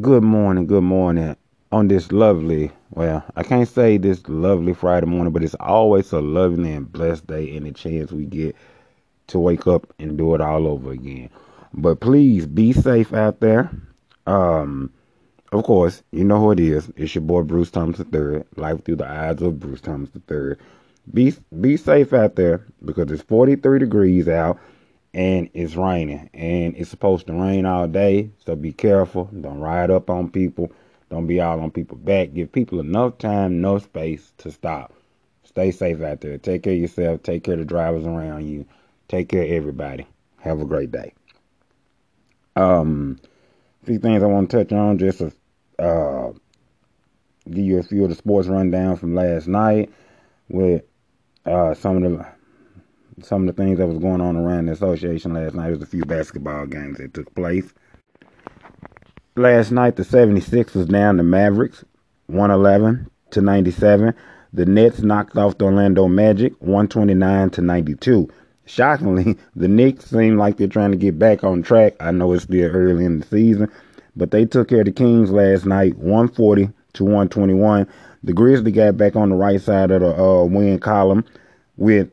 Good morning, good morning. On this lovely, well, I can't say this lovely Friday morning, but it's always a lovely and blessed day and a chance we get to wake up and do it all over again. But please be safe out there. Um, of course, you know who it is. It's your boy Bruce Thomas III. Life through the eyes of Bruce Thomas III. Be be safe out there because it's 43 degrees out and it's raining. And it's supposed to rain all day so be careful. Don't ride up on people. Don't be out on people's back. Give people enough time enough space to stop. Stay safe out there. Take care of yourself. Take care of the drivers around you. Take care of everybody. Have a great day. Um a few things i want to touch on just to uh, give you a few of the sports rundown from last night with uh, some of the some of the things that was going on around the association last night. There was a few basketball games that took place. Last night, the 76 was down the Mavericks, 111 to 97. The Nets knocked off the Orlando Magic, 129 to 92. Shockingly, the Knicks seem like they're trying to get back on track. I know it's still early in the season, but they took care of the Kings last night, 140 to 121. The Grizzlies got back on the right side of the uh, win column with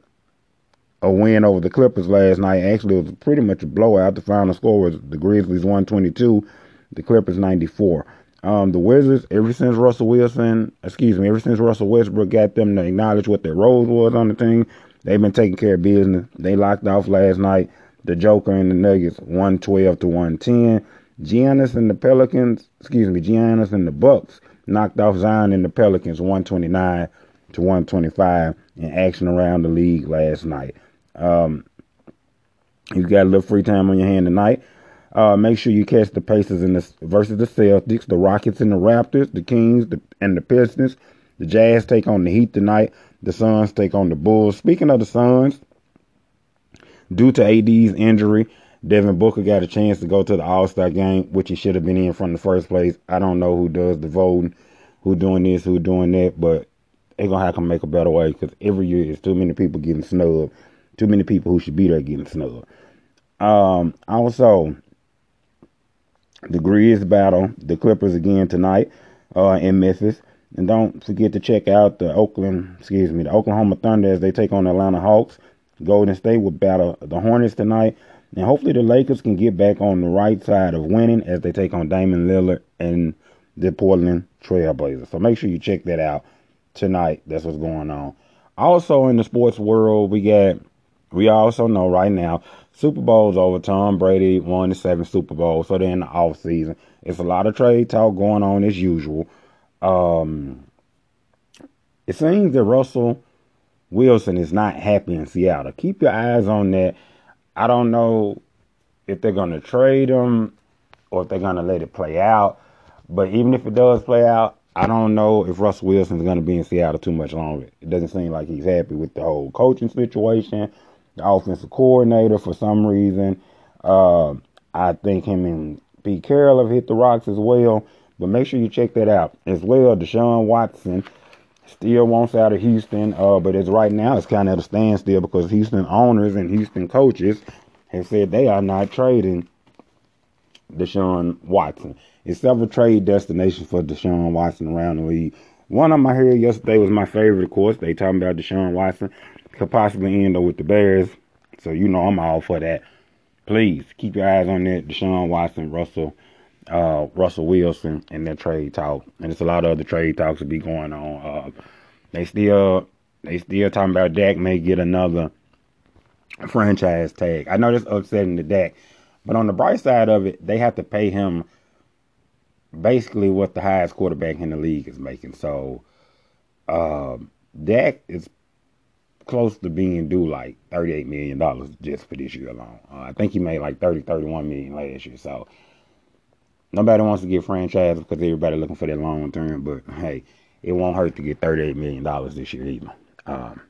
a win over the Clippers last night. Actually, it was pretty much a blowout. The final score was the Grizzlies 122, the Clippers 94. Um, the Wizards, ever since Russell Wilson, excuse me, ever since Russell Westbrook got them to acknowledge what their role was on the team, they've been taking care of business. They locked off last night. The Joker and the Nuggets 112 to 110. Giannis and the Pelicans, excuse me, Giannis and the Bucks knocked off Zion and the Pelicans 129 to 125 in action around the league last night. Um, you got a little free time on your hand tonight. Uh, make sure you catch the Pacers in the versus the Celtics, the Rockets and the Raptors, the Kings the, and the Pistons. The Jazz take on the Heat tonight. The Suns take on the Bulls. Speaking of the Suns, due to AD's injury, Devin Booker got a chance to go to the All Star game, which he should have been in from the first place. I don't know who does the voting, who doing this, who doing that, but they're gonna have to make a better way because every year it's too many people getting snubbed too many people who should be there getting snubbed. Um, also, the Grizz battle the Clippers again tonight uh, in Memphis. And don't forget to check out the Oakland, excuse me, the Oklahoma Thunder as they take on the Atlanta Hawks. Golden State will battle the Hornets tonight. And hopefully the Lakers can get back on the right side of winning as they take on Damian Lillard and the Portland Trailblazers. So make sure you check that out tonight. That's what's going on. Also in the sports world, we got we also know right now Super Bowl's over. Tom Brady won the seventh Super Bowl, so they're in the off season. It's a lot of trade talk going on as usual. Um, it seems that Russell Wilson is not happy in Seattle. Keep your eyes on that. I don't know if they're going to trade him or if they're going to let it play out. But even if it does play out, I don't know if Russell Wilson is going to be in Seattle too much longer. It doesn't seem like he's happy with the whole coaching situation the offensive coordinator for some reason. Uh, I think him and Pete Carroll have hit the rocks as well. But make sure you check that out as well. Deshaun Watson still wants out of Houston, uh, but as right now, it's kind of at a standstill because Houston owners and Houston coaches have said they are not trading Deshaun Watson. It's several trade destinations for Deshaun Watson around the league. One of them I heard yesterday was my favorite, of course. They talking about Deshaun Watson could possibly end up with the Bears. So you know I'm all for that. Please keep your eyes on that. Deshaun Watson, Russell, uh, Russell Wilson, and that trade talk. And it's a lot of other trade talks to be going on. Uh, they still they still talking about Dak may get another franchise tag. I know that's upsetting the Dak, but on the bright side of it, they have to pay him basically what the highest quarterback in the league is making. So uh, Dak is close to being due like $38 million just for this year alone. Uh, I think he made like 30, 31 million last year. So nobody wants to get franchised because everybody looking for that long term. But hey, it won't hurt to get $38 million this year either. Um,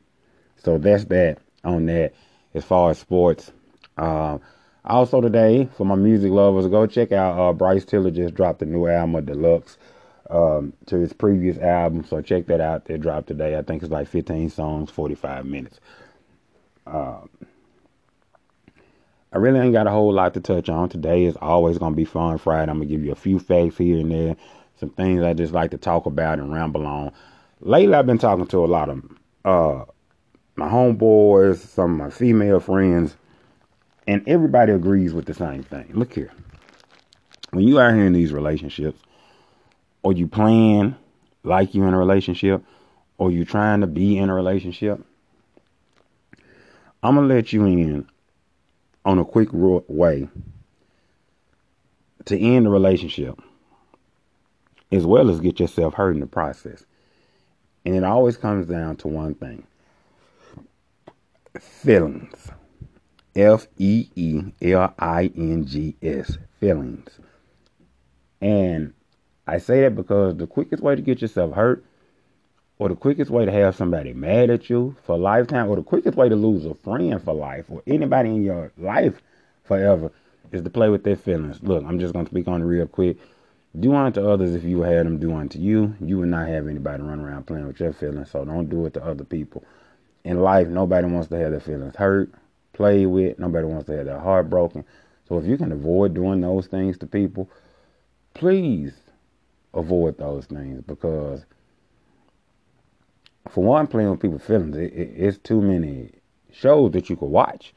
so that's that on that as far as sports. Uh, also today, for my music lovers, go check out uh, Bryson Tiller just dropped a new album, Deluxe um, to his previous album. So check that out. They dropped today. I think it's like 15 songs, 45 minutes. Um, I really ain't got a whole lot to touch on. Today is always gonna be fun Friday. I'm gonna give you a few facts here and there, some things I just like to talk about and ramble on. Lately, I've been talking to a lot of uh, my homeboys, some of my female friends, and everybody agrees with the same thing. Look here, when you out here in these relationships, or you plan like you in a relationship, or you trying to be in a relationship, I'm gonna let you in on a quick way to end the relationship as well as get yourself hurt in the process. And it always comes down to one thing feelings. F E E L I N G S. Feelings. And I say that because the quickest way to get yourself hurt or the quickest way to have somebody mad at you for a lifetime, or the quickest way to lose a friend for life, or anybody in your life forever, is to play with their feelings. Look, I'm just gonna speak on it real quick. Do unto others if you had them do unto you. You would not have anybody run around playing with your feelings, so don't do it to other people. In life, nobody wants to have their feelings hurt, played with. Nobody wants to have their heart broken. So if you can avoid doing those things to people, please avoid those things because for one, playing with people's feelings. It, it, it's too many shows that you could watch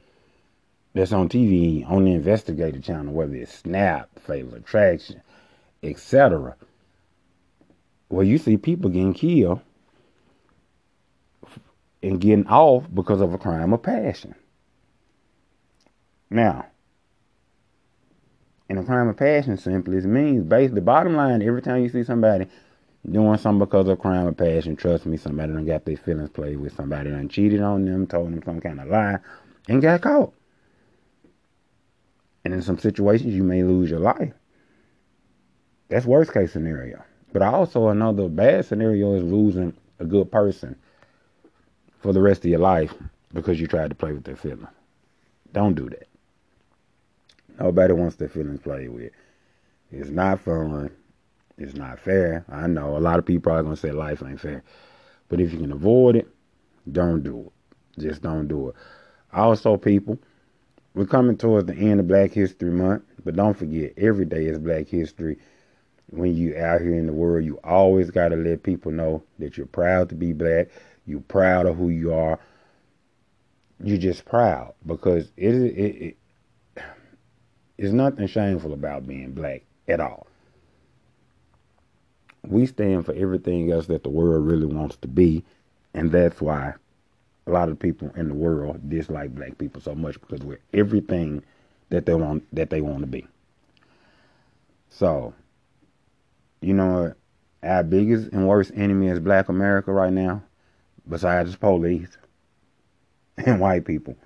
that's on TV on the investigator channel, whether it's Snap, Fatal Attraction, etc. Where you see people getting killed and getting off because of a crime of passion. Now, in a crime of passion simply means basically the bottom line every time you see somebody doing something because of crime of passion. Trust me, somebody done got their feelings played with. Somebody done cheated on them, told them some kind of lie, and got caught. And in some situations, you may lose your life. That's worst case scenario. But also another bad scenario is losing a good person for the rest of your life because you tried to play with their feelings. Don't do that. Nobody wants their feelings played with. It's not fun. It's not fair. I know a lot of people are gonna say life ain't fair, but if you can avoid it, don't do it. Just don't do it. Also, people, we're coming towards the end of Black History Month, but don't forget every day is Black History. When you out here in the world, you always gotta let people know that you're proud to be black. You're proud of who you are. You're just proud because it is it, it, it's nothing shameful about being black at all we stand for everything else that the world really wants to be, and that's why a lot of people in the world dislike black people so much because we're everything that they want that they want to be. So, you know, our biggest and worst enemy is black America right now, besides police and white people.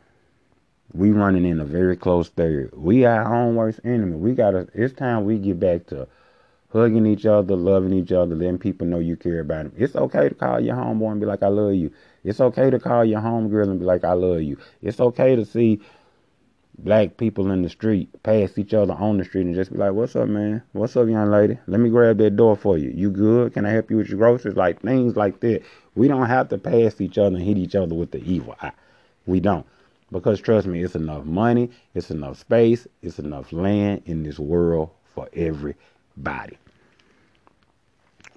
We running in a very close third. We our own worst enemy. We gotta it's time we get back to hugging each other, loving each other, letting people know you care about them. It's okay to call your homeboy and be like, I love you. It's okay to call your homegirl and be like, I love you. It's okay to see black people in the street pass each other on the street and just be like, What's up, man? What's up, young lady? Let me grab that door for you. You good? Can I help you with your groceries? Like things like that. We don't have to pass each other and hit each other with the evil eye. We don't. Because trust me, it's enough money, it's enough space, it's enough land in this world for everybody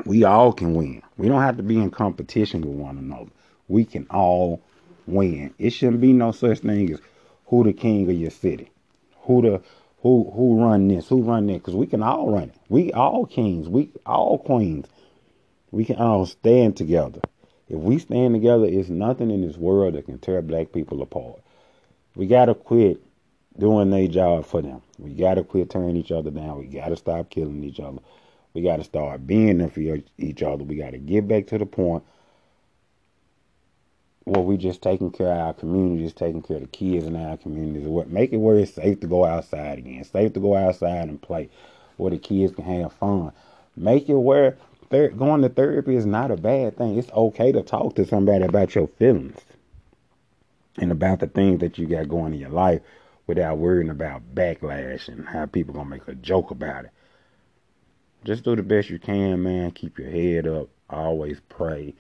we all can win. We don't have to be in competition with one another. We can all win. It shouldn't be no such thing as who the king of your city, who the who who run this, who run that, because we can all run it. We all kings, we all queens. We can all stand together. If we stand together, it's nothing in this world that can tear black people apart. We gotta quit doing their job for them. We gotta quit tearing each other down. We gotta stop killing each other. We got to start being there for each other. We got to get back to the point where we just taking care of our communities, taking care of the kids in our communities. What make it where it's safe to go outside again, safe to go outside and play, where the kids can have fun. Make it where ther- going to therapy is not a bad thing. It's okay to talk to somebody about your feelings and about the things that you got going in your life without worrying about backlash and how people gonna make a joke about it just do the best you can, man. Keep your head up. Always pray.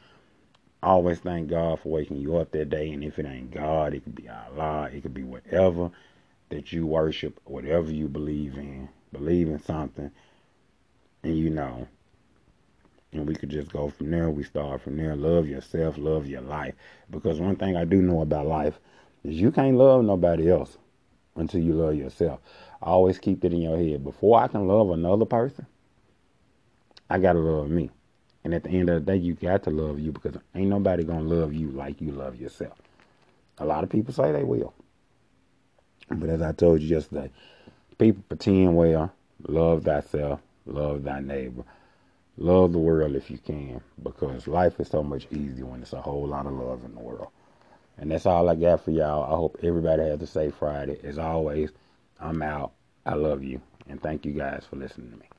Always thank God for waking you up that day. And if it ain't God, it could be Allah, it could be whatever. that you worship, whatever you believe in, believe in something, and you know, and we could just go from there. We start from there. Love yourself, love your life. Because one thing I do know about life is you can't love nobody else until you love yourself. I Always keep it in your head. Before I can love another person, I gotta love me. And at the end of the day, you got to love you because ain't nobody gonna love you like you love yourself. A lot of people say they will. But as I told you yesterday, people pretend well, love thyself, love thy neighbor, love the world if you can, because life is so much easier when it's a whole lot of love in the world. And that's all I got for y'all. I hope everybody has a safe Friday. As always, I'm out. I love you. And thank you guys for listening to me.